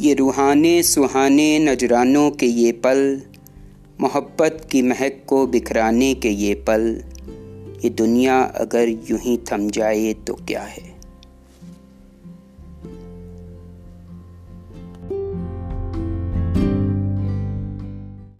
ये रूहाने सुहाने नजरानों के ये पल, मोहब्बत की महक को बिखराने के ये पल। ये दुनिया अगर यूँ ही थम जाए तो क्या है?